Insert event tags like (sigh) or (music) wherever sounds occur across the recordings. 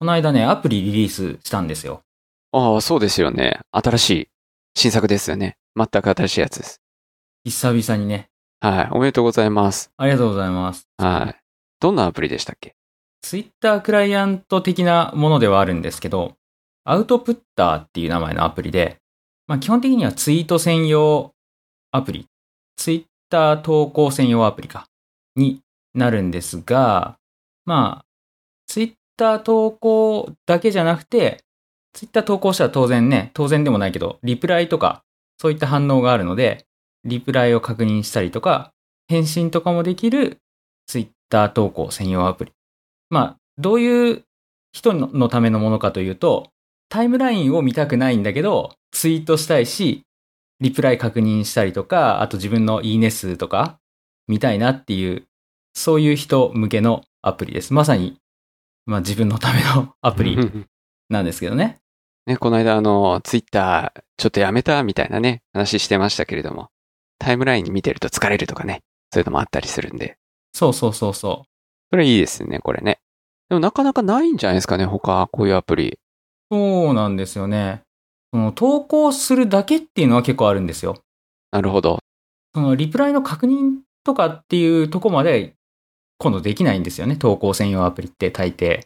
この間ね、アプリリリースしたんですよ。ああ、そうですよね。新しい新作ですよね。全く新しいやつです。久々にね。はい。おめでとうございます。ありがとうございます。はい。どんなアプリでしたっけ？ツイッタークライアント的なものではあるんですけど、アウトプッターっていう名前のアプリで、まあ基本的にはツイート専用アプリ、ツイッター投稿専用アプリか、になるんですが、まあ、ター投稿だけじゃなくて、ツイッター投稿したら当然ね、当然でもないけど、リプライとか、そういった反応があるので、リプライを確認したりとか、返信とかもできるツイッター投稿専用アプリ。まあ、どういう人のためのものかというと、タイムラインを見たくないんだけど、ツイートしたいし、リプライ確認したりとか、あと自分のいいね数とか見たいなっていう、そういう人向けのアプリです。まさに、まあ自分のための (laughs) アプリなんですけどね。ね、この間あの、ツイッターちょっとやめたみたいなね、話してましたけれども、タイムライン見てると疲れるとかね、そういうのもあったりするんで、そうそうそうそう。それいいですね、これね。でもなかなかないんじゃないですかね、他、こういうアプリ。そうなんですよね。その投稿するだけっていうのは結構あるんですよ。なるほど。そのリプライの確認とかっていうとこまで今度できないんですよね。投稿専用アプリって大抵。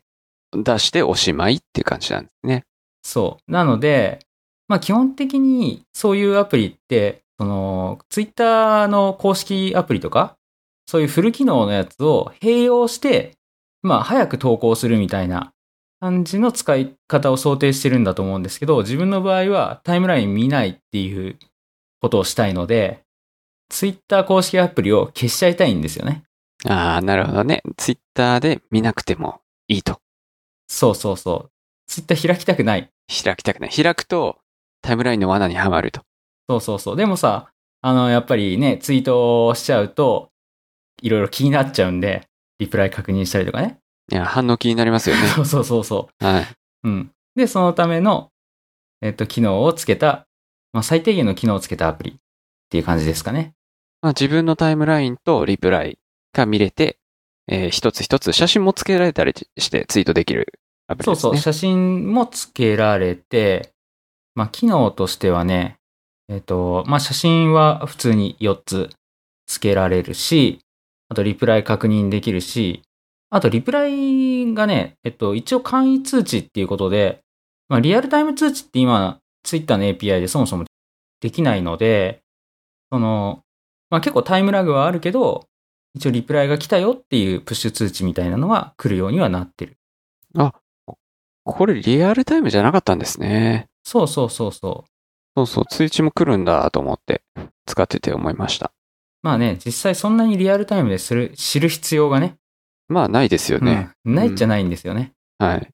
出しておしまいっていう感じなんですね。そう。なので、まあ基本的にそういうアプリって、その、ツイッターの公式アプリとか、そういうフル機能のやつを併用して、まあ早く投稿するみたいな感じの使い方を想定してるんだと思うんですけど、自分の場合はタイムライン見ないっていうことをしたいので、ツイッター公式アプリを消しちゃいたいんですよね。ああ、なるほどね。ツイッターで見なくてもいいと。そうそうそう。ツイッター開きたくない。開きたくない。開くと、タイムラインの罠にはまると。そうそうそう。でもさ、あの、やっぱりね、ツイートしちゃうと、いろいろ気になっちゃうんで、リプライ確認したりとかね。いや、反応気になりますよね。(laughs) そうそうそうそはい。う。うん。で、そのための、えっと、機能をつけた、まあ、最低限の機能をつけたアプリっていう感じですかね。まあ、自分のタイムラインとリプライが見れて、えー一つ一つ写真もつけられたりしてツイートできるアプリですね。そうそう、写真もつけられて、まあ、機能としてはね、えっと、まあ、写真は普通に4つつけられるし、あとリプライ確認できるし、あとリプライがね、えっと、一応簡易通知っていうことで、まあ、リアルタイム通知って今、ツイッターの API でそもそもできないので、その、まあ、結構タイムラグはあるけど、一応リプライが来たよっていうプッシュ通知みたいなのが来るようにはなってる。これリアルタイムじゃなかったんですね。そうそうそうそう。そうそう、通知も来るんだと思って使ってて思いました。まあね、実際そんなにリアルタイムでする、知る必要がね、まあないですよね。うんないっちゃないんですよね。はい。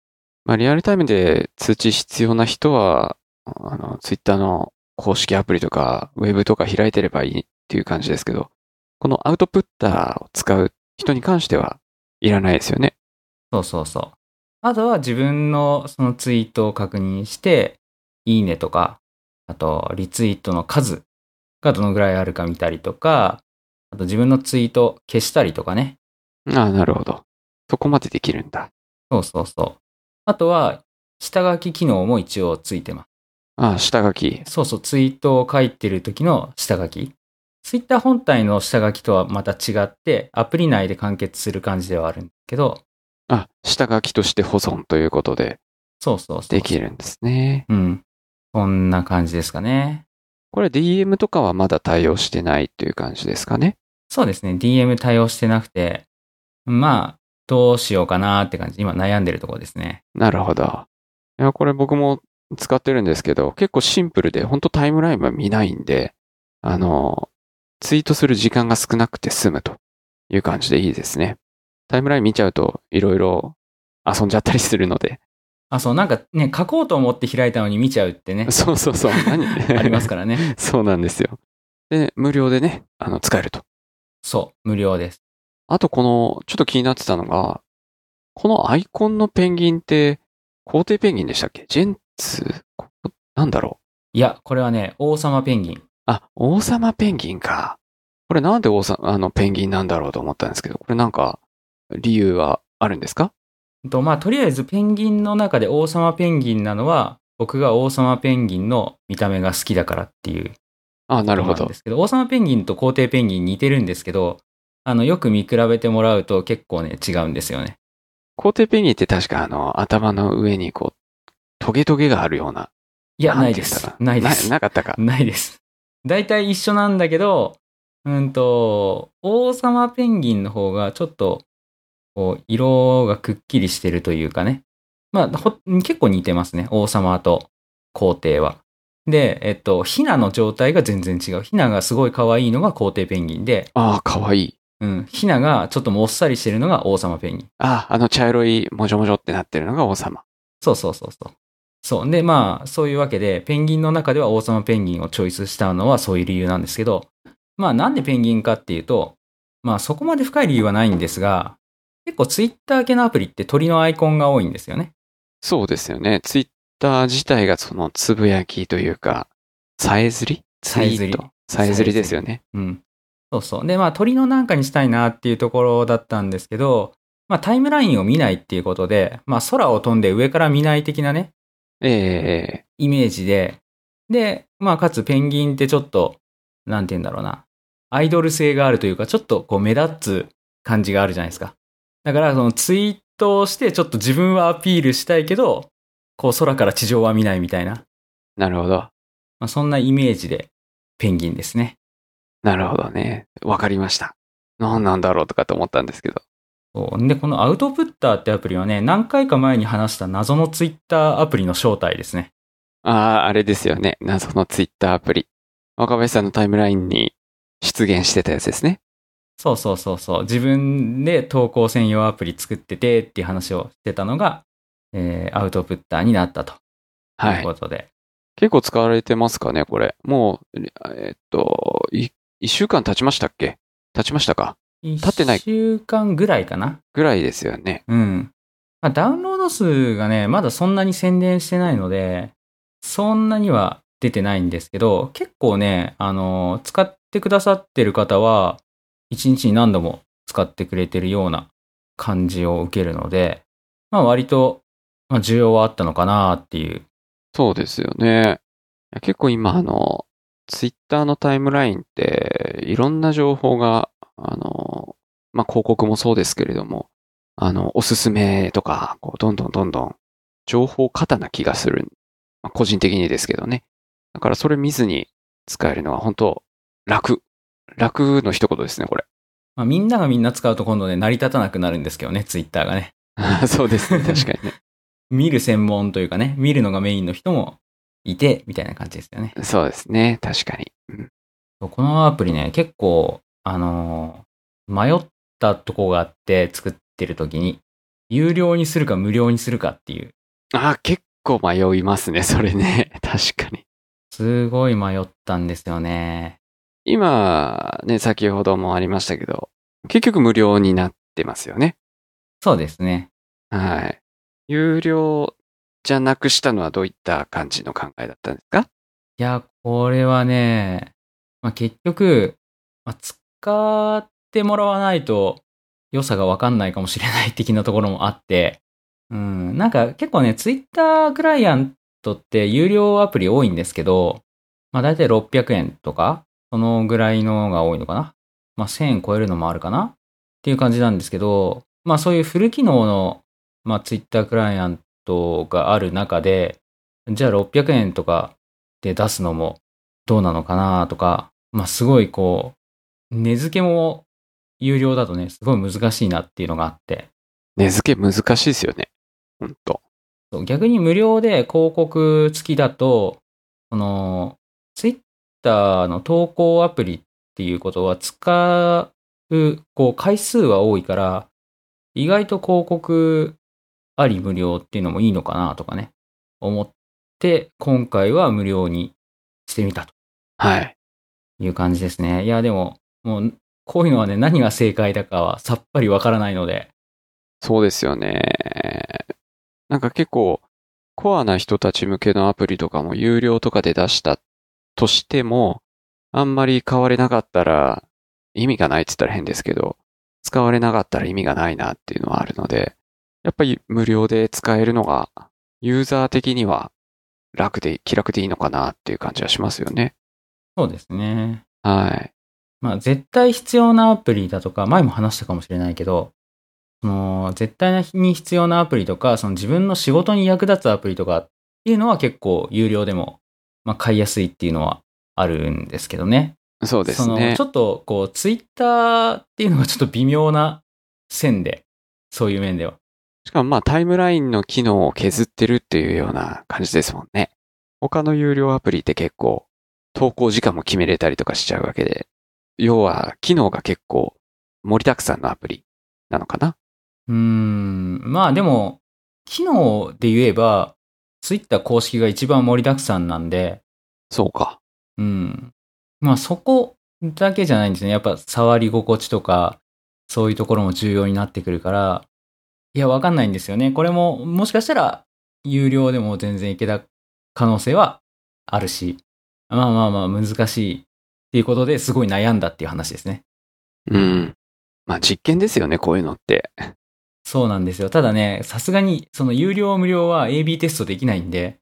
まあリアルタイムで通知必要な人は、あの、ツイッターの公式アプリとか、ウェブとか開いてればいいっていう感じですけど、このアウトプッターを使う人に関してはいらないですよね。そうそうそう。あとは自分のそのツイートを確認して、いいねとか、あとリツイートの数がどのぐらいあるか見たりとか、あと自分のツイート消したりとかね。ああ、なるほど。そこまでできるんだ。そうそうそう。あとは、下書き機能も一応ついてます。ああ、下書き。そうそう、ツイートを書いてる時の下書き。ツイッター本体の下書きとはまた違って、アプリ内で完結する感じではあるんですけど、あ、下書きとして保存ということでそうそうそう。できるんですね。うん。こんな感じですかね。これ DM とかはまだ対応してないという感じですかね。そうですね。DM 対応してなくて、まあ、どうしようかなって感じ。今悩んでるところですね。なるほど。いや、これ僕も使ってるんですけど、結構シンプルで、本当タイムラインは見ないんで、あの、ツイートする時間が少なくて済むという感じでいいですね。タイムライン見ちゃうと、いろいろ遊んじゃったりするので。あ、そう、なんかね、書こうと思って開いたのに見ちゃうってね、そうそうそう。何？(laughs) ありますからね。(laughs) そうなんですよ。で、無料でね、あの、使えると。そう、無料です。あとこの、ちょっと気になってたのが、このアイコンのペンギンって、皇帝ペンギンでしたっけ？ジェンツなんだろう？いや、これはね、王様ペンギン。あ、王様ペンギンか。これなんで王様、あの、ペンギンなんだろうと思ったんですけど、これなんか、理由はあるんですか？と、まあ、とりあえずペンギンの中で王様ペンギンなのは、僕が王様ペンギンの見た目が好きだからっていうあ、なるほどで。すけど、王様ペンギンと皇帝ペンギン似てるんですけど、あの、よく見比べてもらうと結構ね、違うんですよね。皇帝ペンギンって確かあの、頭の上にこう、トゲトゲがあるような。いや、んないです。ないです。ななかったか。ないです。大体一緒なんだけど、うんと、王様ペンギンの方がちょっと、こう、色がくっきりしてるというかね。まあ、ほ結構似てますね。王様と皇帝は。で、えっと、ヒナの状態が全然違う。ヒナがすごい可愛いのが皇帝ペンギンで、ああ、かわいい。うん、ヒナがちょっともっさりしてるのが王様ペンギン。ああ、あの茶色いもじょもじょってなってるのが王様。そうそうそうそう。そう。で、まあ、そういうわけで、ペンギンの中では王様ペンギンをチョイスしたのはそういう理由なんですけど、まあ、なんでペンギンかっていうと、まあ、そこまで深い理由はないんですが、結構ツイッター系のアプリって鳥のアイコンが多いんですよね。そうですよね。ツイッター自体がそのつぶやきというか、さえずり？さえずりさえずりですよね。うん。そうそう。で、まあ、鳥のなんかにしたいなっていうところだったんですけど、まあ、タイムラインを見ないっていうことで、まあ、空を飛んで上から見ない的なね、ええイメージで、で、まあ、かつペンギンってちょっと、なんて言うんだろうな、アイドル性があるというか、ちょっとこう目立つ感じがあるじゃないですか。だから、そのツイートをして、ちょっと自分はアピールしたいけど、こう空から地上は見ないみたいな、なるほど。まあ、そんなイメージでペンギンですね。なるほどね。わかりました。何なんだろうとかと思ったんですけど。で、このアウトプッターってアプリはね、何回か前に話した謎のツイッターアプリの正体ですね。ああ、あれですよね。謎のツイッターアプリ。若林さんのタイムラインに出現してたやつですね。そうそうそうそう。自分で投稿専用アプリ作っててっていう話をしてたのが、えーアウトプッターになったとはいいうこ。とで。結構使われてますかね、これ。もう、えっと、い一週間経ちましたっけ？経ちましたか？1ってない週間ぐらいかな。ぐらいですよね。うん。まあ、ダウンロード数がね、まだそんなに宣伝してないので、そんなには出てないんですけど、結構ね、あの、使ってくださってる方は、一日に何度も使ってくれてるような感じを受けるので、まあ割と、まあ需要はあったのかなっていう。そうですよね。結構今、あの、ツイッターのタイムラインって、いろんな情報が、あの、まあ、広告もそうですけれども、あの、おすすめとか、こう、どんどんどんどん、情報過多な気がする。まあ個人的にですけどね。だからそれ見ずに使えるのは本当楽。楽の一言ですね、これ。まあみんながみんな使うと今度ね、成り立たなくなるんですけどね、ツイッターがね。(laughs) そうですね、(laughs) 確かにね。見る専門というかね、見るのがメインの人もいて、みたいな感じですよね。そうですね、確かに。うんこのアプリね、結構、あのー迷ったとこがあって作ってる時に、有料にするか無料にするかっていう、あ、結構迷いますね、(laughs) それね。確かに。すごい迷ったんですよね。今、ね、先ほどもありましたけど、結局無料になってますよね。そうですね。はい。有料じゃなくしたのはどういった感じの考えだったんですか？いや、これはね、まあ、結局、まあ、使使ってもらわないと良さがわかんないかもしれない的なところもあって、うん、なんか結構ね、ツイッタークライアントって有料アプリ多いんですけど、まあ大体600円とか、そのぐらいのが多いのかな。まあ1000円超えるのもあるかなっていう感じなんですけど、まあそういうフル機能の、まあツイッタークライアントがある中で、じゃあ600円とかで出すのもどうなのかなとか、まあすごいこうう、値付けも有料だとね、すごい難しいなっていうのがあって、値付け難しいですよね。ほんと。逆に無料で広告付きだと、この、ツイッターの投稿アプリっていうことは使う、こう、回数は多いから、意外と広告あり無料っていうのもいいのかなとかね、思って、今回は無料にしてみたとはい。いう感じですね。いや、でも、もう、こういうのはね、何が正解だかはさっぱりわからないので、そうですよね。なんか結構、コアな人たち向けのアプリとかも有料とかで出したとしても、あんまり買われなかったら、意味がないって言ったら変ですけど、使われなかったら意味がないなっていうのはあるので、やっぱり無料で使えるのが、ユーザー的には楽で、気楽でいいのかなっていう感じはしますよね。そうですね。はい。まあ、絶対必要なアプリだとか、前も話したかもしれないけど、その、絶対に必要なアプリとか、その自分の仕事に役立つアプリとかっていうのは結構有料でも、まあ、買いやすいっていうのはあるんですけどね。そうですその、ねちょ。っと、こう、ツイッターっていうのがちょっと微妙な線で、そういう面では。しかもまあタイムラインの機能を削ってるっていうような感じですもんね。他の有料アプリって結構投稿時間も決めれたりとかしちゃうわけで、要は機能が結構盛りだくさんのアプリなのかな？うーん、まあでも、機能で言えば、ツイッター公式が一番盛りだくさんなんで、そうか。うん。まあそこだけじゃないんですね。やっぱ触り心地とか、そういうところも重要になってくるから、いや、わかんないんですよね。これも、もしかしたら、有料でも全然いけた可能性はあるし、まあまあまあ難しいっていうことですごい悩んだっていう話ですね。うん。まあ実験ですよね、こういうのって。そうなんですよ。ただね、さすがに、その有料無料は AB テストできないんで、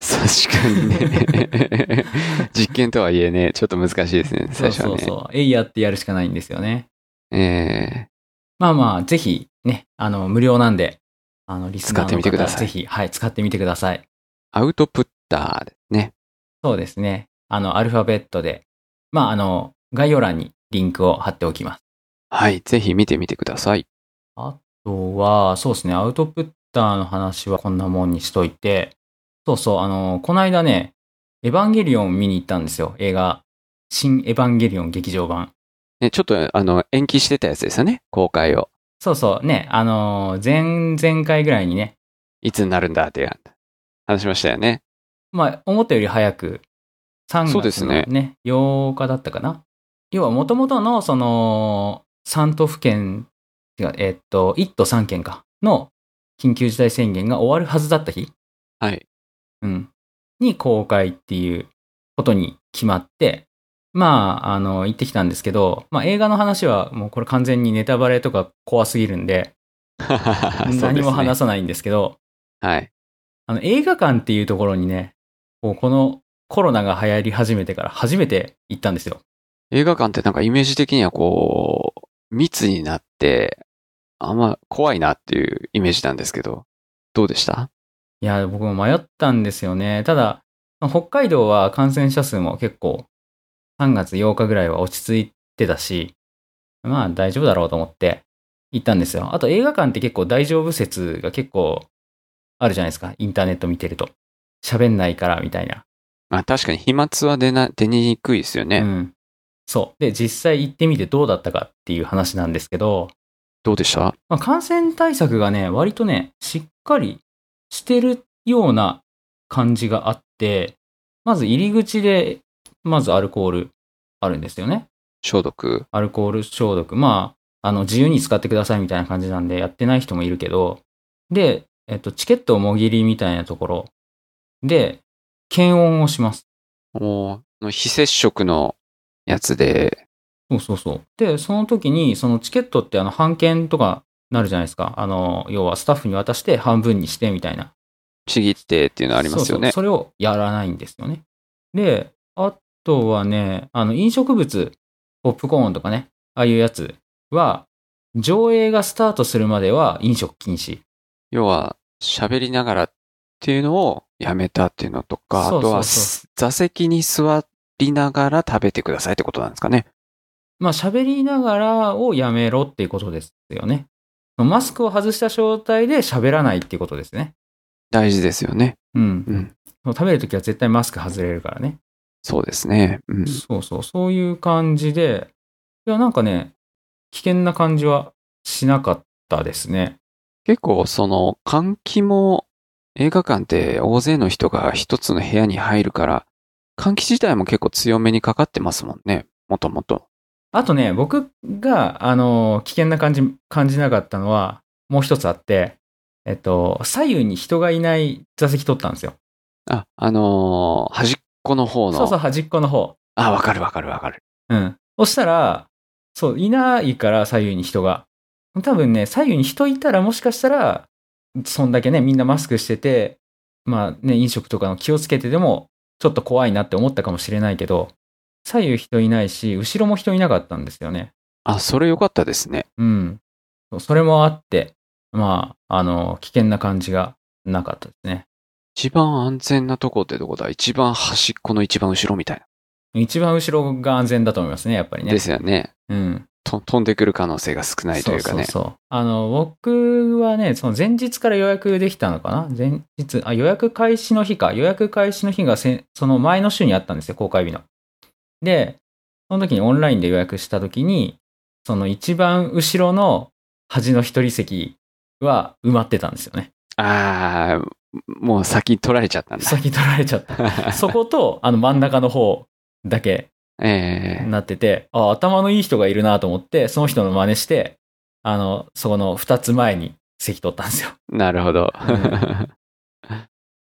確かにね。(laughs) 実験とはいえね、ちょっと難しいですね、そう最初はね。そうそう。えいやってやるしかないんですよね。えまあまあ、ぜひね、あの、無料なんで、あの、リスナーの使ってみてください方ぜひ、はい、使ってみてください。ー、アウトプッターですね。そうですね。あの、アルファベットで、まあ、あの、概要欄にリンクを貼っておきます。はい、ぜひ見てみてください。あとは、そうですね、アウトプッターの話はこんなもんにしといて、そうそう、あの、この間ね、エヴァンゲリオン見に行ったんですよ。映画、新エヴァンゲリオン劇場版。ね、ちょっとあの、延期してたやつですよね、公開を。そうそう、ね、あの、前々回ぐらいにね、いつになるんだって話しましたよね。まあ、思ったより早く、3そうで月のすねね、8日だったかな。要は、元々の、その、3都府県、えっと、1都3県か、の緊急事態宣言が終わるはずだった日、はい。うん、に公開っていうことに決まって、まあ、あの、行ってきたんですけど、まあ、映画の話はもうこれ完全にネタバレとか怖すぎるんで、(laughs) 何も話す。さないんですけど、はい。あの、映画館っていうところにね、こうこのコロナが流行り始めてから初めて行ったんですよ。映画館ってなんかイメージ的にはこう、密になって、あんま怖いなっていうイメージなんですけど、どうでした？いや、僕も迷ったんですよね。ただ、まあ北海道は感染者数も結構3月8日ぐらいは落ち着いてたし、まあ大丈夫だろうと思って行ったんですよ。あと映画館って結構大丈夫説が結構あるじゃないですか。インターネット見てると。喋んないからみたいな。まあ確かに飛沫は出な、出にくいですよね。うん。そう。で、実際行ってみてどうだったかっていう話なんですけど、どうでした？まあ、感染対策がね、割とね、しっかりしてるような感じがあって、まず入り口で、まずアルコールあるんですよね。消毒。アルコール消毒。まあ、あの、自由に使ってくださいみたいな感じなんで、やってない人もいるけど、で、えっと、チケットをもぎりみたいなところで、検温をします。もう、非接触のやつで、そうそうそう。で、その時に、そのチケットってあの、半券とかなるじゃないですか。あの、要はスタッフに渡して半分にしてみたいな。ちぎってっていうのありますよね。そうそうそれをやらないんですよね。で、あとはね、あの、飲食物、ポップコーンとかね、ああいうやつは、上映がスタートするまでは飲食禁止。要は、喋りながらっていうのをやめたっていうのとか、あとは座席に座りながら食べてくださいってことなんですかね。まあ、喋りながらをやめろっていうことですよね。マスクを外した状態で喋らないっていうことですね。大事ですよね。うん。うん。食べるときは絶対マスク外れるからね。そうですね。うん。そうそう、そういう感じで、いや、なんかね、危険な感じはしなかったですね。結構その換気も映画館って大勢の人が一つの部屋に入るから、換気自体も結構強めにかかってますもんね。もともと。あとね、僕が、あの、危険な感じ、感じなかったのは、もう一つあって、えっと、左右に人がいない座席取ったんですよ。あ、あのー端っこの方の。そうそう、端っこの方。あ、わかるわかるわかる。うん。そしたら、そう、いないから左右に人が。多分ね、左右に人いたらもしかしたら、そんだけね、みんなマスクしてて、まあね、飲食とかの気をつけてでも、ちょっと怖いなって思ったかもしれないけど、左右人いないし、後ろも人いなかったんですよね。あ、それ良かったですね。うん。それもあって、まあ、あの、危険な感じがなかったですね。一番安全なとこってどこだ？一番端っこの一番後ろみたい一番後ろが安全だと思いますね、やっぱりな。ね。ですよね。うん。と飛んでくる可能性が少ないというかね。そうそうそう。あの、僕はね、その前日から予約できたのかな？前日、あ、予約開始の日か。予約開始の日がせその前の週にあったんですよ、公開日の。で、その時にオンラインで予約した時に、その一番後ろの端の一人席は埋まってたんですよね。ああ、もう先取られちゃったんだ。先取られちゃった。そこと、あの真ん中の方だけええなってて、あ、頭のいい人がいるなと思って、その人の真似して、あの、そこの二つ前に席取ったんですよ。なるほど。うん (laughs)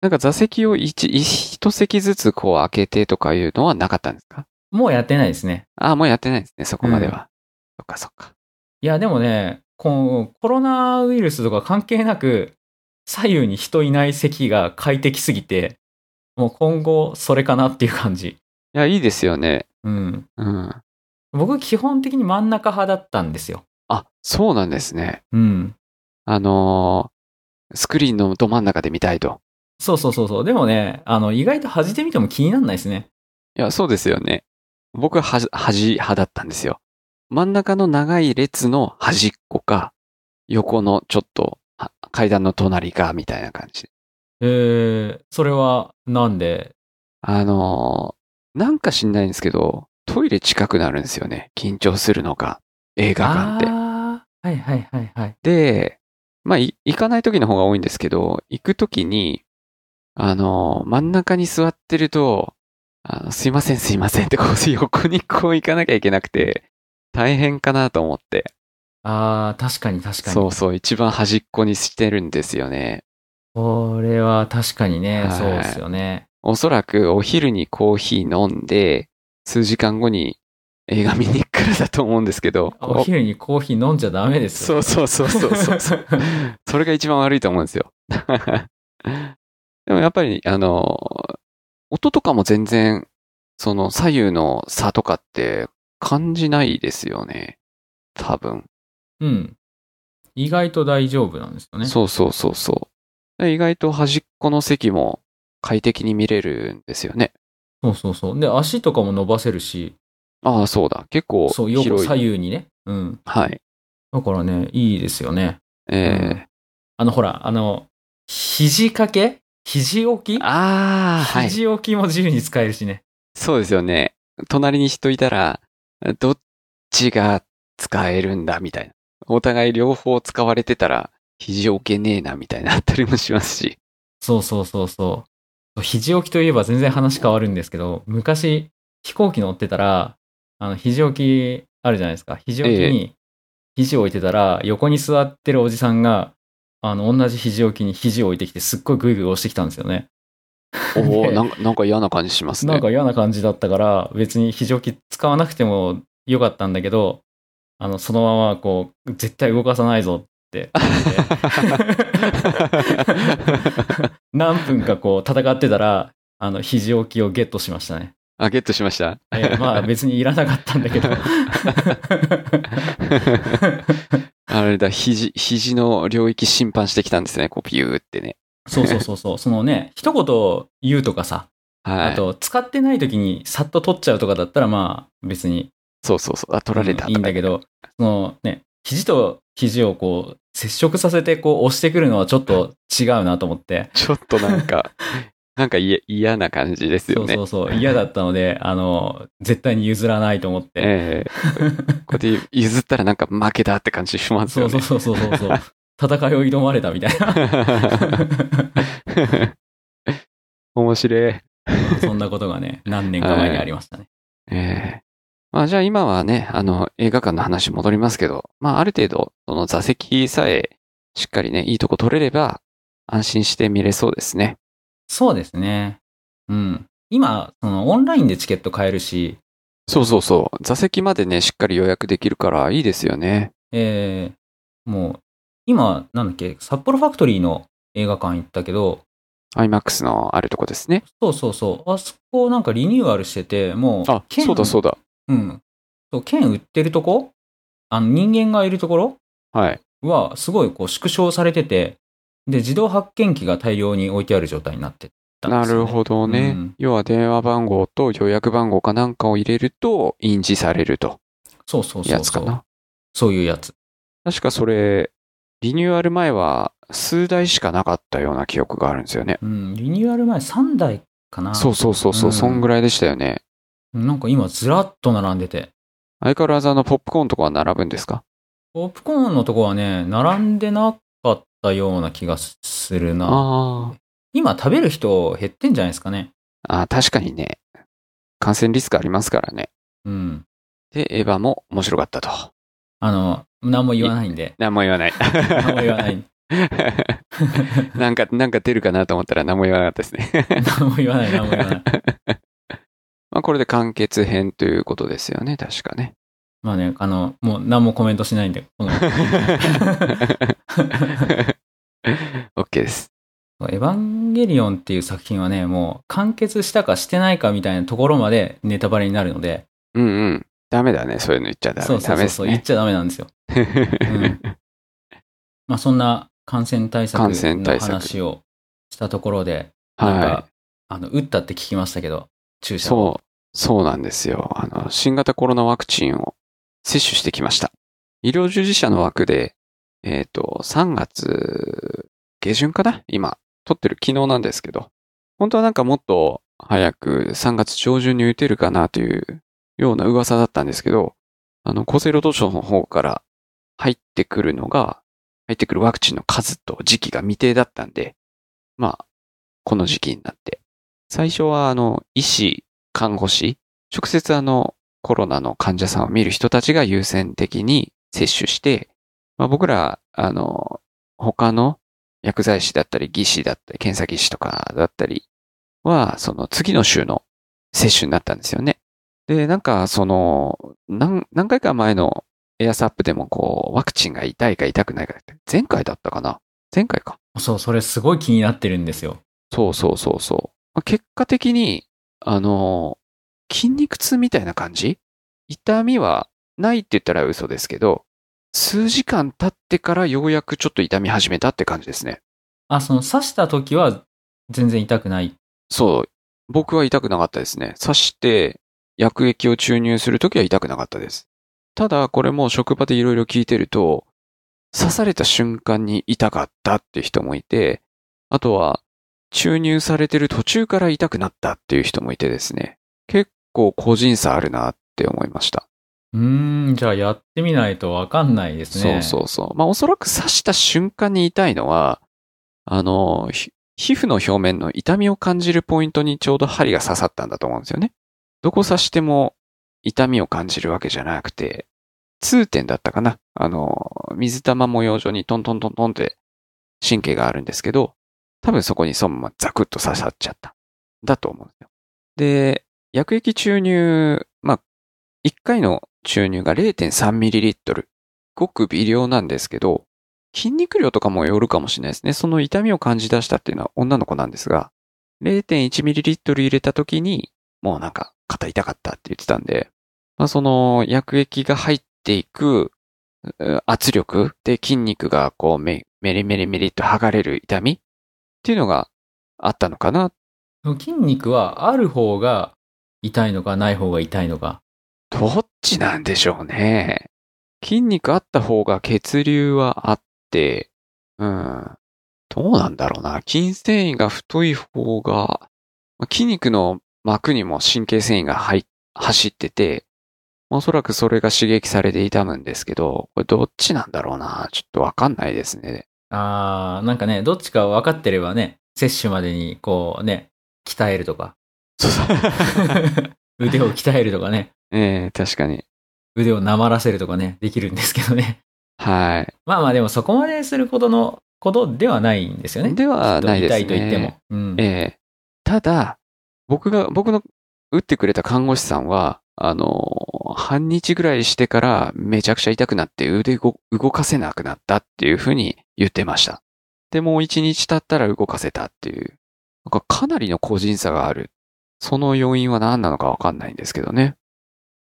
なんか座席を一、一席ずつこう開けてとかいうのはなかったんですか？もうやってないですね。ああ、もうやってないですね、そこまでは。そっかそっか。いや、でもね、このコロナウイルスとか関係なく、左右に人いない席が快適すぎて、もう今後それかなっていう感じ。いや、いいですよね。うん。うん。僕基本的に真ん中派だったんですよ。あ、そうなんですね。うん。あのースクリーンのど真ん中で見たいと。そうそうそうそう。でもね、あの、意外と端で見ても気にならないですね。いや、そうですよね。僕はは端派だったんですよ。真ん中の長い列の端っこか、横のちょっとは階段の隣か、みたいな感じ。えー、それはなんで？あのーなんか知んないんですけど、トイレ近くなるんですよね。緊張するのか、映画館って。はいはいはいはい。で、まあ、い行かない時の方が多いんですけど、行く時に、あの、真ん中に座ってると、あのすいませんすいませんってこう横にこう行かなきゃいけなくて、大変かなと思って。ああ、確かに確かに。そうそう、一番端っこにしてるんですよね。これは確かにね、はいそうですよね。おそらくお昼にコーヒー飲んで、数時間後に映画見に行くからだと思うんですけど。(laughs) お昼にコーヒー飲んじゃダメですよ。そうそうそうそうそうそ (laughs) れが一番悪いと思うんですよ。(laughs) でもやっぱり、あの、音とかも全然、その左右の差とかって感じないですよね。多分。うん。意外と大丈夫なんですよね。そうそうそうそう。で意外と端っこの席も快適に見れるんですよね。そうそうそう。で、足とかも伸ばせるし、ああ、そうだ。結構そう、横広い。左右にね。うん。はい。だからね、いいですよね。ええあの、ほら、あの、肘掛け？肘置き？ああ、はい。肘置きも自由に使えるしね。そうですよね。隣に人いたら、どっちが使えるんだみたいな。お互い両方使われてたら、肘置けねえなみたいなあったりもしますし。そうそうそうそう。肘置きといえば全然話変わるんですけど、昔飛行機乗ってたら、あの、肘置きあるじゃないですか。肘置きに肘を置いてたら、横に座ってるおじさんが、あの、同じ肘置きに肘を置いてきて、すっごいグイグイ押してきたんですよね。おお (laughs) でなんか、なんか嫌な感じしますね。なんか嫌な感じだったから、別に肘置き使わなくてもよかったんだけど、あの、そのままこう、絶対動かさないぞって言って。(laughs) 何分かこう戦ってたら、あの、肘置きをゲットしましたね。あ、ゲットしました？えーまあ (laughs) 別にいらなかったんだけど。(laughs) あれだ、肘、肘の領域侵犯してきたんですね。こう、ピューってね。そうそうそうそう。そのね、一言言うとかさ、はい。あと使ってない時にさっと取っちゃうとかだったらまあ別にそうそうそう。あ、取られたうんいいんだけど、そのね、肘と肘をこう接触させてこう押してくるのはちょっと違うなと思って。ちょっとなんか、(laughs) なんか嫌嫌な感じですそうよね。そうそう。嫌だったので、あの、絶対に譲らないと思って。ええこうやって譲ったらなんか負けだって感じしますよね。そうそうそうそうそうそう。(laughs) 戦いを挑まれたみたいな。面白い。(laughs) そんなことがね、何年か前にありましたね。ええまあじゃあ今はね、あの映画館の話戻りますけど、まあある程度、その座席さえしっかりね、いいとこ取れれば安心して見れそうですね。そうですね。うん。今、そのオンラインでチケット買えるし、そうそうそう。座席までね、しっかり予約できるからいいですよね。えーもう、今、なんだっけ、札幌ファクトリーの映画館行ったけど、IMAX のあるとこですね。そうそうそう、あそこなんかリニューアルしてて、もう、あ、そうだそうだ。うん。そう、券売ってるとこ？あの、人間がいるところ？はい。は、すごいこう縮小されてて、で、自動発見機が大量に置いてある状態になってたんですよ、ね。なるほどね、うん要は電話番号と予約番号かなんかを入れると印字されると。そうそうそうそう。やつかな。そういうやつ。確かそれ、リニューアル前は数台しかなかったような記憶があるんですよね。うん、リニューアル前3台かな。そうそうそうそう、うんそんぐらいでしたよね。なんか今ずらっと並んでて。相変わらずあのポップコーンとかは並ぶんですか？ポップコーンのとこはね、並んでなかったような気がするな。あ今食べる人減ってんじゃないですかね。あ。あ確かにね。感染リスクありますからね。うん。で、エヴァも面白かったと。あの、何も言わないんで。何も言わない。何も言わない。(laughs) なんか、なんか出るかなと思ったら何も言わなかったですね。何も言わない、何も言わない。(laughs) まあこれで完結編ということですよね、確かね。まあね、あの、もう何もコメントしないんで。この (laughs) OK です。エヴァンゲリオンっていう作品はね、もう完結したかしてないかみたいなところまでネタバレになるので、うんうん。ダメだね。そういうの言っちゃダメ。そうそうそうそう、言っ。ちゃダメなんですよ。んまあそんな感染対策の話をしたところで、なんはか、あの、打ったって聞きましたけど、注。射。そう、そうなんですよ。あの、新型コロナワクチンを接種してきました。医療従事者の枠で、えっ、と、3月下旬かな？今、撮ってる昨日なんですけど、本当はなんかもっと早く3月上旬に打てるかなというような噂だったんですけど、あの、厚生労働省の方から入ってくるのが、入ってくるワクチンの数と時期が未定だったんで、まあ、この時期になって。最初は、あの、医師、看護師、直接あの、コロナの患者さんを見る人たちが優先的に接種して、まあ、僕ら、あの、他の薬剤師だったり、技師だったり、検査技師とかだったりは、その次の週の接種になったんですよね。で、なんか、その、何、何回か前のエアサップでもこう、ワクチンが痛いか痛くないかって、前回だったかな？前回か。そう、それすごい気になってるんですよ。そうそうそうそう。まあ結果的に、あの、筋肉痛みたいな感じ？痛みはないって言ったら嘘ですけど、数時間経ってからようやくちょっと痛み始めたって感じですね。あ、その刺した時は全然痛くない？そう。僕は痛くなかったですね。刺して薬液を注入するときは痛くなかったです。ただ、これも職場でいろいろ聞いてると、刺された瞬間に痛かったって人もいて、あとは、注入されてる途中から痛くなったっていう人もいてですね。結構個人差あるなって思いました。うーん、じゃあやってみないとわかんないですね。そうそうそう。まあおそらく刺した瞬間に痛いのは、あの、ひ皮膚の表面の痛みを感じるポイントにちょうど針が刺さったんだと思うんですよね。どこ刺しても痛みを感じるわけじゃなくて、痛点だったかな。あの、水玉模様状にトントントントンって神経があるんですけど、多分そこにそのままザクッと刺さっちゃった。だと思うんですよ。で、薬液注入、まあ、1回の注入が 0.3ml。ごく微量なんですけど、筋肉量とかもよるかもしれないですね。その痛みを感じ出したっていうのは女の子なんですが、0.1ml 入れた時に、もうなんか肩痛かったって言ってたんで、まあ、その薬液が入っていく圧力で筋肉がこうメメリメリメリっと剥がれる痛みっていうのがあったのかな？筋肉はある方が痛いのかない方が痛いのか。どっちなんでしょうね。筋肉あった方が血流はあって、うん。どうなんだろうな。筋繊維が太い方が、まあ筋肉の膜にも神経繊維が入走ってて、おそらくそれが刺激されて痛むんですけど、これどっちなんだろうな。ちょっとわかんないですね。あー、なんかね、どっちか分かってればね、接種までにこうね、鍛えるとか、そうそう (laughs) 腕を鍛えるとかね、(laughs) ええ確かに。腕をなまらせるとかね、できるんですけどね。はい。まあまあでもそこまでするほどのことではないんですよね。ではないですね。痛いと言っても。うん。ええただ、僕が、僕の打ってくれた看護師さんは、あの、半日ぐらいしてからめちゃくちゃ痛くなって腕動動かせなくなったっていうふうに言ってました。で、もう一日経ったら動かせたっていう。なんかかなりの個人差がある。その要因は何なのかわかんないんですけどね。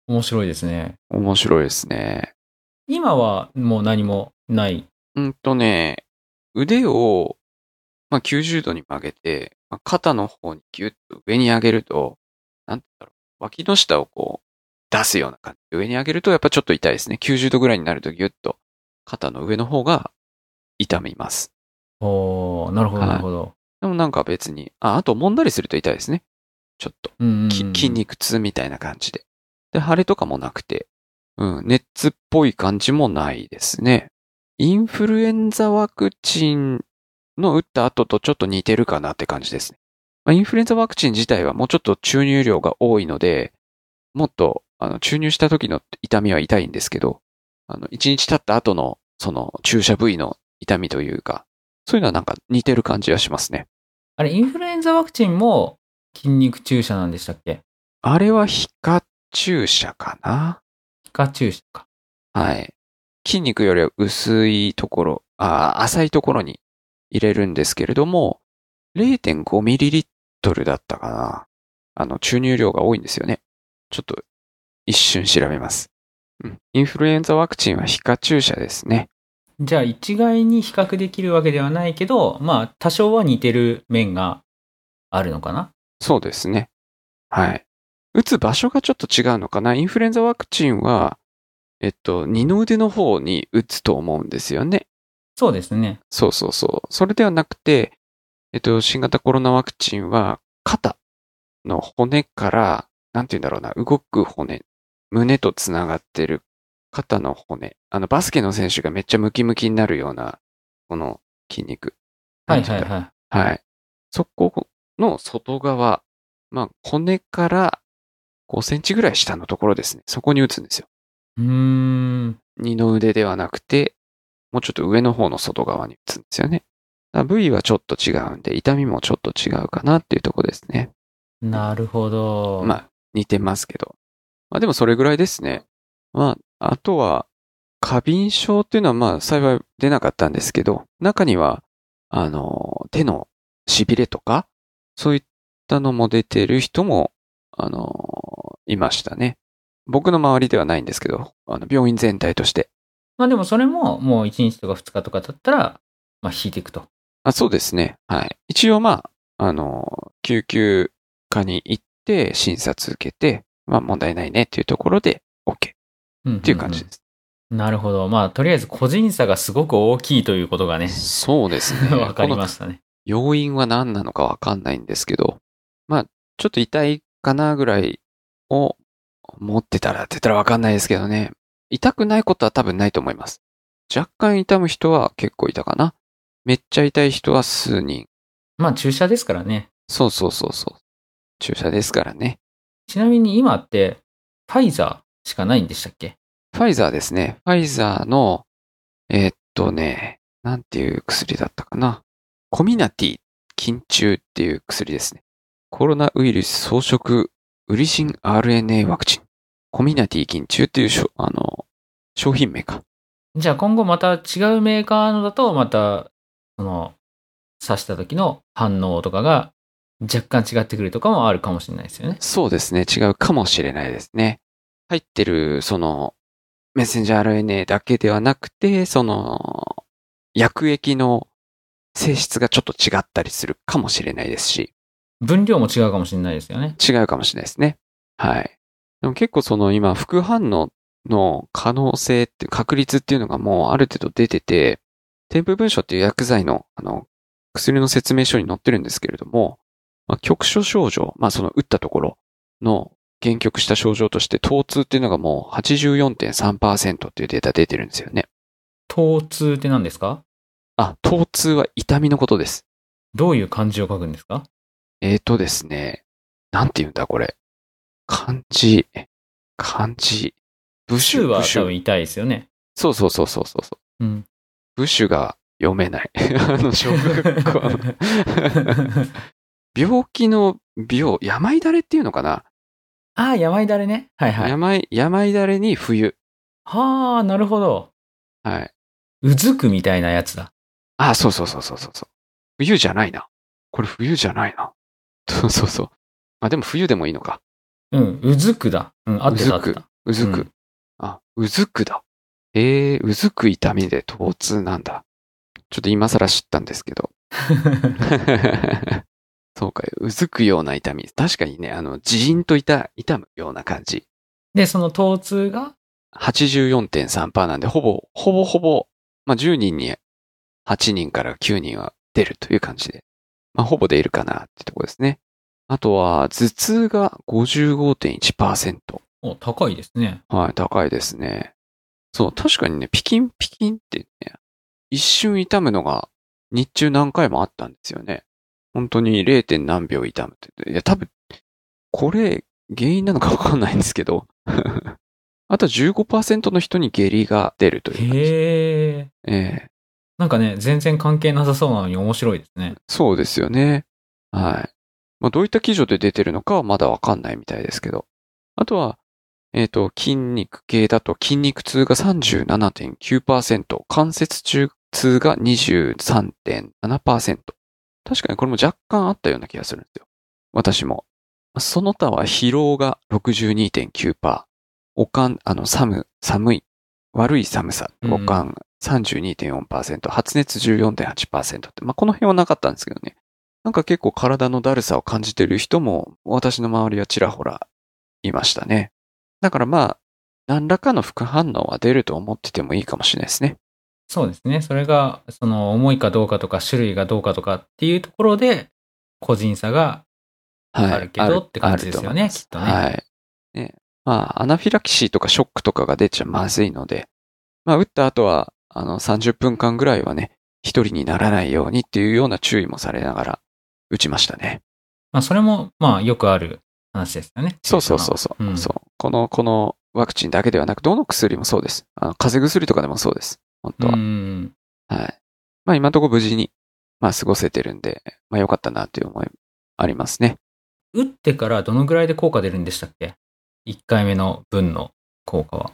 面白いですね。面白いですね。今はもう何もない。うんとね、腕を、まあ、90度に曲げて、まあ肩の方にギュッと上に上げると、なんて言うんだろう、脇の下をこう、出すような感じで上に上げるとやっぱちょっと痛いですね。90度ぐらいになるとギュッと肩の上の方が痛みます。おーなるほど、はいなるほど。でもなんか別に、あ、あと揉んだりすると痛いですね。ちょっと。筋肉痛みたいな感じで。で、腫れとかもなくて、うん、熱っぽい感じもないですね。インフルエンザワクチンの打った後とちょっと似てるかなって感じですね。まあ、インフルエンザワクチン自体はもうちょっと注入量が多いので、もっとあの注入した時の痛みは痛いんですけど、あの、1日経った後のその注射部位の痛みというか、そういうのはなんか似てる感じはしますね。あれ、インフルエンザワクチンも筋肉注射なんでしたっけ？あれは皮下注射かな？皮下注射か。はい。筋肉よりは薄いところ、あー浅いところに入れるんですけれども、0.5ミリリットルだったかな。あの、注入量が多いんですよね。ちょっと一瞬調べます。うん。インフルエンザワクチンは皮下注射ですね。じゃあ一概に比較できるわけではないけど、まあ多少は似てる面があるのかなそうですね。はい。打つ場所がちょっと違うのかな。インフルエンザワクチンは、えっと、二の腕の方に打つと思うんですよね。そうですね。そうそうそう。それではなくて、えっと、新型コロナワクチンは肩の骨から、なんて言うんだろうな、動く骨、胸とつながってる肩の骨。あの、バスケの選手がめっちゃムキムキになるような、この筋肉。はいはいはい。はい。そこの外側、まあ、骨から5センチぐらい下のところですね。そこに打つんですよ。うーん。二の腕ではなくて、もうちょっと上の方の外側に打つんですよね。部位はちょっと違うんで、痛みもちょっと違うかなっていうところですね。なるほど。まあ、似てますけど。まあでもそれぐらいですね。まあ、あとは、過敏症っていうのはまあ幸い出なかったんですけど、中には、あの、手の痺れとか、そういったのも出てる人も、あの、いましたね。僕の周りではないんですけど、あの病院全体として。まあでもそれももう1日とか2日とか経ったら、まあ引いていくと。あそうですね。はい。一応まあ、あの、救急科に行って診察受けて、まあ問題ないねっていうところで OK っうんうんていう感じです。なるほど。まあとりあえず個人差がすごく大きいということがね、そうですね。(laughs) わかります。したね。要因は何なのかわかんないんですけど、まあ、ちょっと痛いかなぐらいを持ってたらって言ったらわかんないですけどね。痛くないことは多分ないと思います。若干痛む人は結構いたかな。めっちゃ痛い人は数人。まあ注射ですからね。そうそうそうそう。注射ですからね。ちなみに今って、ファイザーしかないんでしたっけ？ファイザーですね。ファイザーの、えーっとね、なんていう薬だったかな。コミナティ筋中っていう薬ですね。コロナウイルス装飾ウリシン RNA ワクチン。コミナティ筋中っていうしょ、あの、商品名か。じゃあ今後また違うメーカーのだと、また、その、刺した時の反応とかが若干違ってくるとかもあるかもしれないですよね。そうですね。違うかもしれないですね。入ってる、その、メッセンジャー RNA だけではなくて、その、薬液の性質がちょっと違ったりするかもしれないですし、分量も違うかもしれないですよね。違うかもしれないですね。はい。でも結構その今、副反応の可能性って確率っていうのがもうある程度出てて、添付文書っていう薬剤の、あの、薬の説明書に載ってるんですけれども、まあ、局所症状、まあその打ったところの限局した症状として、疼痛っていうのがもう84.3%っていうデータ出てるんですよね。疼痛って何ですか？あ、疼痛は痛みのことです。どういう漢字を書くんですか？えーとですね、なんて言うんだこれ。漢字、漢字、部週は多分痛いですよね。そうそうそうそうそうそう。うん。部首が読めない。(laughs) あの、小学校の (laughs) 病気の病、病だれっていうのかなああ、病だれね。はいはい。病、病だれに冬。はあ、なるほど。はい。うずくみたいなやつだ。あ、そうそうそうそうそうそう。冬じゃないな。これ冬じゃないな。そうそうそう。あ、でも冬でもいいのか。うん、うずくだ。うん、合ってた合ってた。うずく。うんあ、うずくだ。えー、うずく痛みで疼痛なんだ。ちょっと今更知ったんですけど。(laughs) そうか、うずくような痛み。確かにね、あの、ジーンと痛、痛むような感じ。で、その疼痛が、84.3%なんで、ほぼ、ほぼほぼ、まあ、10人に8人から9人は出るという感じで、まあ、ほぼ出るかなってところですね。あとは、頭痛が55.1%。お、高いですね。はい、高いですね。そう、確かにね、ピキンピキンってね、一瞬痛むのが日中何回もあったんですよね。本当に 0. 何秒痛むって。いや、多分、これ、原因なのかわかんないんですけど。(laughs) あと15%の人に下痢が出るという。へえ。ええなんかね、全然関係なさそうなのに面白いですね。そうですよね。はい。まあ、どういった基準で出てるのかはまだわかんないみたいですけど。あとは、えっ、と、筋肉系だと筋肉痛が37.9%、関節中痛が23.7%。確かにこれも若干あったような気がするんですよ。私も。その他は疲労が62.9%、おかん、あの、寒、寒い、悪い寒さ、うんおかん32.4%、発熱14.8%って、まあ、この辺はなかったんですけどね。なんか結構体のだるさを感じてる人も、私の周りはちらほらいましたね。だからまあ、何らかの副反応は出ると思っててもいいかもしれないですね。そうですね。それが、その、重いかどうかとか、種類がどうかとかっていうところで、個人差がはい。あるけどって感じですよねきっとねはい。ね。まあ、アナフィラキシーとかショックとかが出ちゃまずいので、まあ、打った後は、あの、30分間ぐらいはね、一人にならないようにっていうような注意もされながら打ちましたね。まあ、それも、まあ、よくある話ですよね。そうそうそうそう。うんそう。この、このワクチンだけではなく、どの薬もそうです。あの風邪薬とかでもそうです。本当は。うん。はい。まあ今のところ無事に、まあ過ごせてるんで、まあ良かったなという思いありますね。打ってからどのぐらいで効果出るんでしたっけ ?1 回目の分の効果は。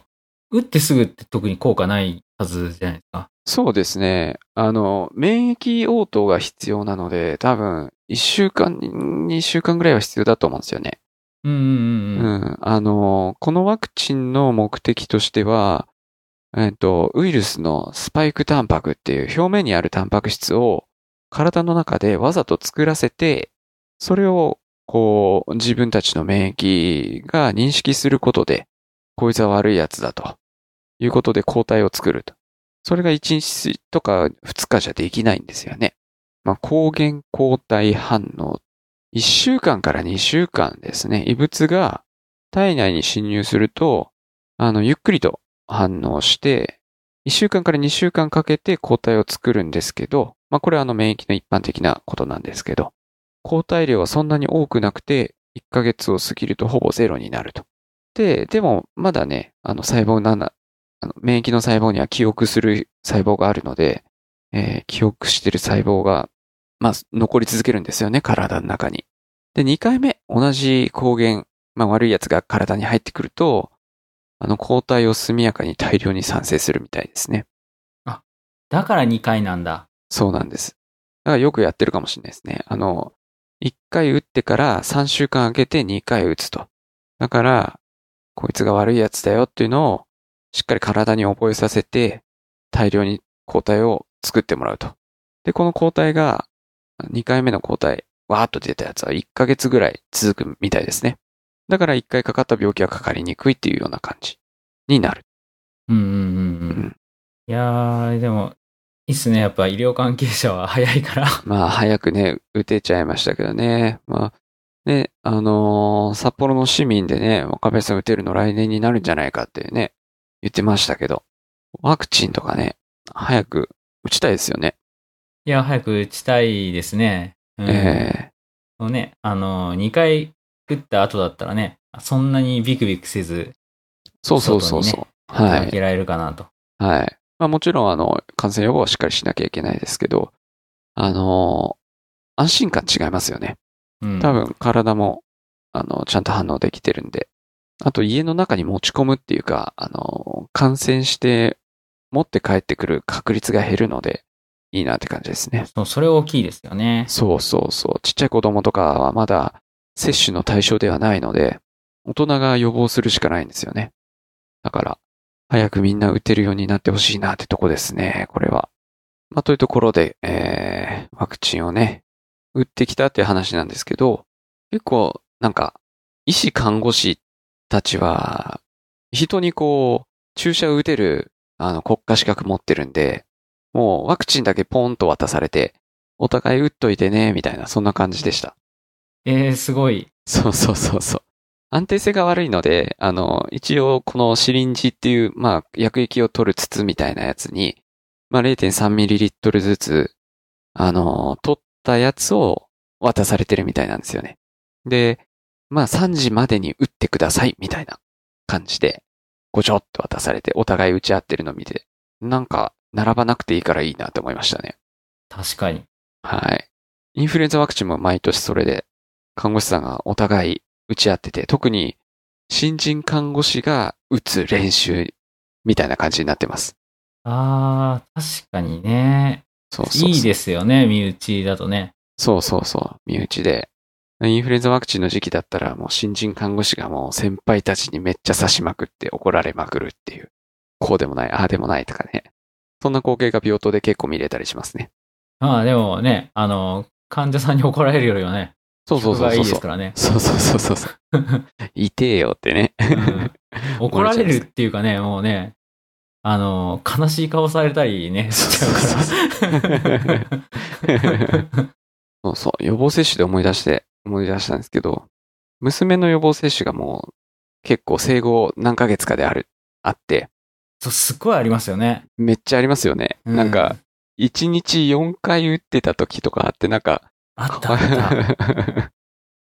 打ってすぐって特に効果ないはずじゃないですか。そうですね。あの、免疫応答が必要なので、多分、1週間、2週間ぐらいは必要だと思うんですよね。あの、このワクチンの目的としては、えっと、ウイルスのスパイクタンパクっていう表面にあるタンパク質を体の中でわざと作らせて、それをこう自分たちの免疫が認識することで、こいつは悪いやつだということで抗体を作ると。それが1日とか2日じゃできないんですよね。まあ、抗原抗体反応。1週間から2週間ですね。異物が体内に侵入すると、あの、ゆっくりと反応して、1週間から2週間かけて抗体を作るんですけど、まあこれはあの免疫の一般的なことなんですけど、抗体量はそんなに多くなくて、1ヶ月を過ぎるとほぼゼロになると。で、でもまだね、あの細胞7、あの免疫の細胞には記憶する細胞があるので、えー記憶してる細胞が、まあ残り続けるんですよね、体の中に。で、2回目、同じ抗原、まあ悪いやつが体に入ってくると、あの抗体を速やかに大量に産生するみたいですね。だから2回なんだ。そうなんです。だからよくやってるかもしれないですね。あの、1回打ってから3週間空けて2回打つと。だから、こいつが悪いやつだよっていうのをしっかり体に覚えさせて、大量に抗体を作ってもらうと。で、この抗体が、2回目の抗体、わーっと出たやつは1ヶ月ぐらい続くみたいですね。だから1回かかった病気はかかりにくいっていうような感じになる。うんうんうんう。うんん。いやー、でも、いいっすね。やっぱ医療関係者は早いから。(laughs) まあ、早くね、打てちゃいましたけどね。まあ、ね、あのー札幌の市民でね、若林さん打てるの来年になるんじゃないかってね、言ってましたけど、ワクチンとかね、早く打ちたいですよね。いや、早く打ちたいですね。うんえそうね、あの、2回打った後だったらね、そんなにビクビクせず、えそうそうそうそう。はい。働けられるかなと。はい。まあもちろん、あの、感染予防はしっかりしなきゃいけないですけど、あのー安心感違いますよね。うん、多分、体も、あの、ちゃんと反応できてるんで、あと家の中に持ち込むっていうか、あの、感染して持って帰ってくる確率が減るので、いいなって感じですね。そう、それ大きいですよね。そうそうそう。ちっちゃい子供とかはまだ接種の対象ではないので、大人が予防するしかないんですよね。だから、早くみんな打てるようになってほしいなってとこですね、これは。まあ、というところで、えー、ワクチンをね、打ってきたって話なんですけど、結構、なんか、医師看護師たちは、人にこう、注射を打てる、あの、国家資格持ってるんで、もうワクチンだけポンと渡されて、お互い打っといてね、みたいな、そんな感じでした。えー、すごい。そうそうそうそう。安定性が悪いので、あの、一応このシリンジっていう、まあ、薬液を取る筒みたいなやつに、まあ、0.3ml ずつ、あの、取ったやつを渡されてるみたいなんですよね。で、まあ、3時までに打ってください、みたいな感じで、ごちょっと渡されて、お互い打ち合ってるのを見て、なんか、並ばなくていいからいいなと思いましたね。確かに。はい。インフルエンザワクチンも毎年それで、看護師さんがお互い打ち合ってて、特に新人看護師が打つ練習みたいな感じになってます。あー、確かにね。そうそうそう。いいですよね、身内だとね。そうそうそう。身内で。インフルエンザワクチンの時期だったらもう新人看護師がもう先輩たちにめっちゃ刺しまくって怒られまくるっていう。こうでもない、ああでもないとかね。そんな光景が病棟で結構見れたりしますね。まあでもね、あの、患者さんに怒られるよりはね、そうそうそうがいいそうそう。ですからね。そうそうそうそうそう。(laughs) 痛えよってね。うん怒られるっていうかね、もうね、あの、悲しい顔されたりね、(laughs) しちゃうから。そうそう、予防接種で思い出して、思い出したんですけど、娘の予防接種がもう結構生後何ヶ月かである、あって、そう、すっごいありますよね。めっちゃありますよね。うんなんか、1日4回打ってた時とかあって、なんか、あったあった。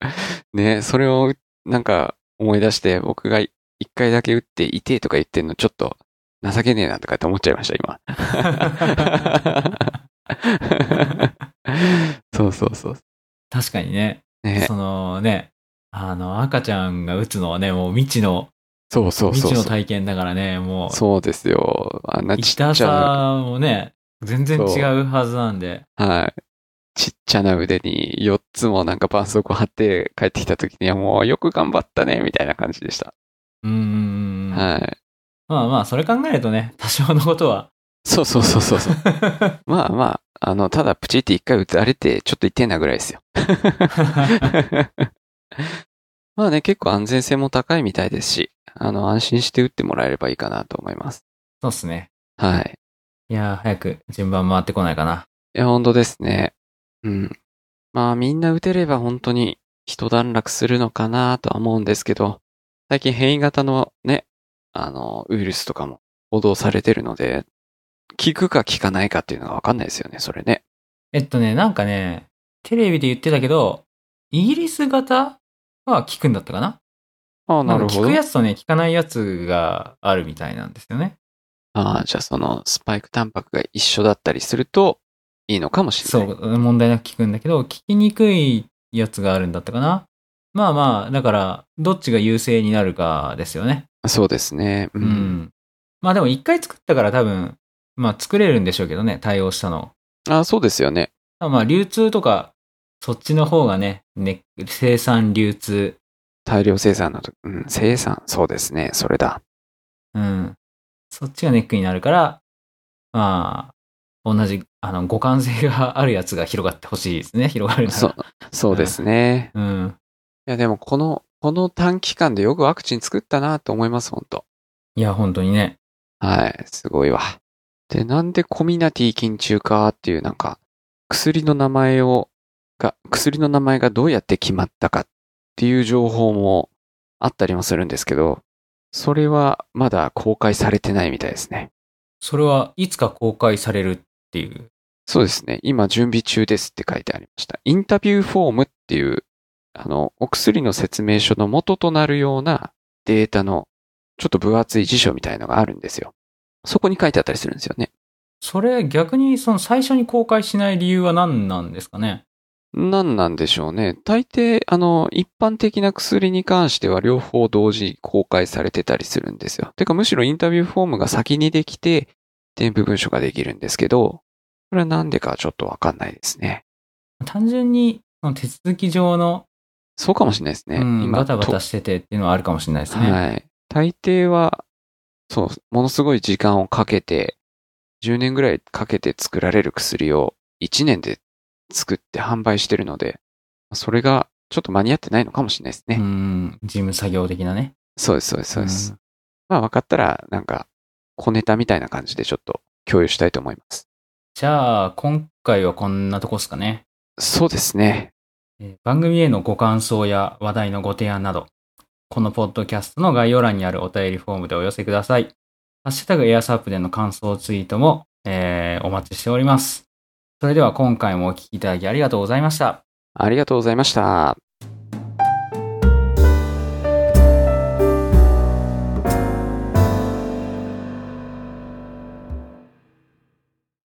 (laughs) ね、それをなんか思い出して、僕が1回だけ打って痛えとか言ってんのちょっと情けねえなとかって思っちゃいました、今。(laughs) そうそうそう。確かにね。ね、そのね、あの、赤ちゃんが打つのはね、もう未知の、そうそうそう。未知の体験だからね、もう、そうですよ。あんなちっち痛ゃな、さもね、全然違うはずなんで。はい。ちっちゃな腕に4つもなんか絆創膏貼って帰ってきた時にはもうよく頑張ったね、みたいな感じでした。うん。はい。まあまあ、それ考えるとね、多少のことは。そうそうそうそうそう。(laughs) まあまあ、あの、ただプチって一回打たれてちょっと痛えなぐらいですよ。(laughs) (laughs) まあね、結構安全性も高いみたいですし、あの、安心して打ってもらえればいいかなと思います。そうっすね。はい。いやー、早く順番回ってこないかな。いや、本当ですね。うん。まあみんな打てれば本当に一段落するのかなとは思うんですけど、最近変異型のね、あの、ウイルスとかも報道されてるので、効くか効かないかっていうのがわかんないですよね、それね。えっとね、なんかね、テレビで言ってたけど、イギリス型は効くんだったかなああ、なるほどく。やつとね、効かないやつがあるみたいなんですよね。ああ、じゃあそのスパイクタンパクが一緒だったりするといいのかもしれそない。う、問題なく効くんだけど、効きにくいやつがあるんだったかなまあまあ、だから、どっちが優勢になるかですよね。そうですね。う。うんん。まあでも一回作ったから多分、まあ作れるんでしょうけどね、対応したの。ああ、そうですよね。まあ流通とか、そっちの方がね、ね生産流通、大量生産のと、うん、生産、そうですね。それだ。うん。そっちがネックになるから、まあ、同じ、あの、互換性があるやつが広がってほしいですね、広がるなら。そう、そうですね。うん。いや、でもこの、この短期間でよくワクチン作ったなと思います、本当いや、本当にね。はい、すごいわ。で、なんでコミナティ菌中かっていうなんか、薬の名前を、が、薬の名前がどうやって決まったかっていう情報もあったりもするんですけど、それはまだ公開されてないみたいですね。それはいつか公開されるっていう？そうですね。今準備中ですって書いてありました。インタビューフォームっていう、あの、お薬の説明書の元となるようなデータのちょっと分厚い辞書みたいのがあるんですよ。そこに書いてあったりするんですよね。それ逆にその最初に公開しない理由は何なんですかね？何なんでしょうね。大抵、あの、一般的な薬に関しては両方同時公開されてたりするんですよ。てかむしろインタビューフォームが先にできて、添付文書ができるんですけど、これはなんでかちょっとわかんないですね。単純に、手続き上の、そうかもしれないですね。うん、バタバとタしててっていうのはあるかもしれないですね。はい。大抵は、そう、ものすごい時間をかけて、10年ぐらいかけて作られる薬を1年で作って販売してるので、それがちょっと間に合ってないのかもしれないですね。うん、事務作業的なね。そうです、そうです、そうです。んまあ分かったら、なんか、小ネタみたいな感じでちょっと共有したいと思います。じゃあ、今回はこんなとこですかね。そうですね。えー番組へのご感想や話題のご提案など、このポッドキャストの概要欄にあるお便りフォームでお寄せください。ハッシュタグエアサープでの感想ツイートも、えーお待ちしております。それでは今回もお聞きいただきありがとうございました。ありがとうございました。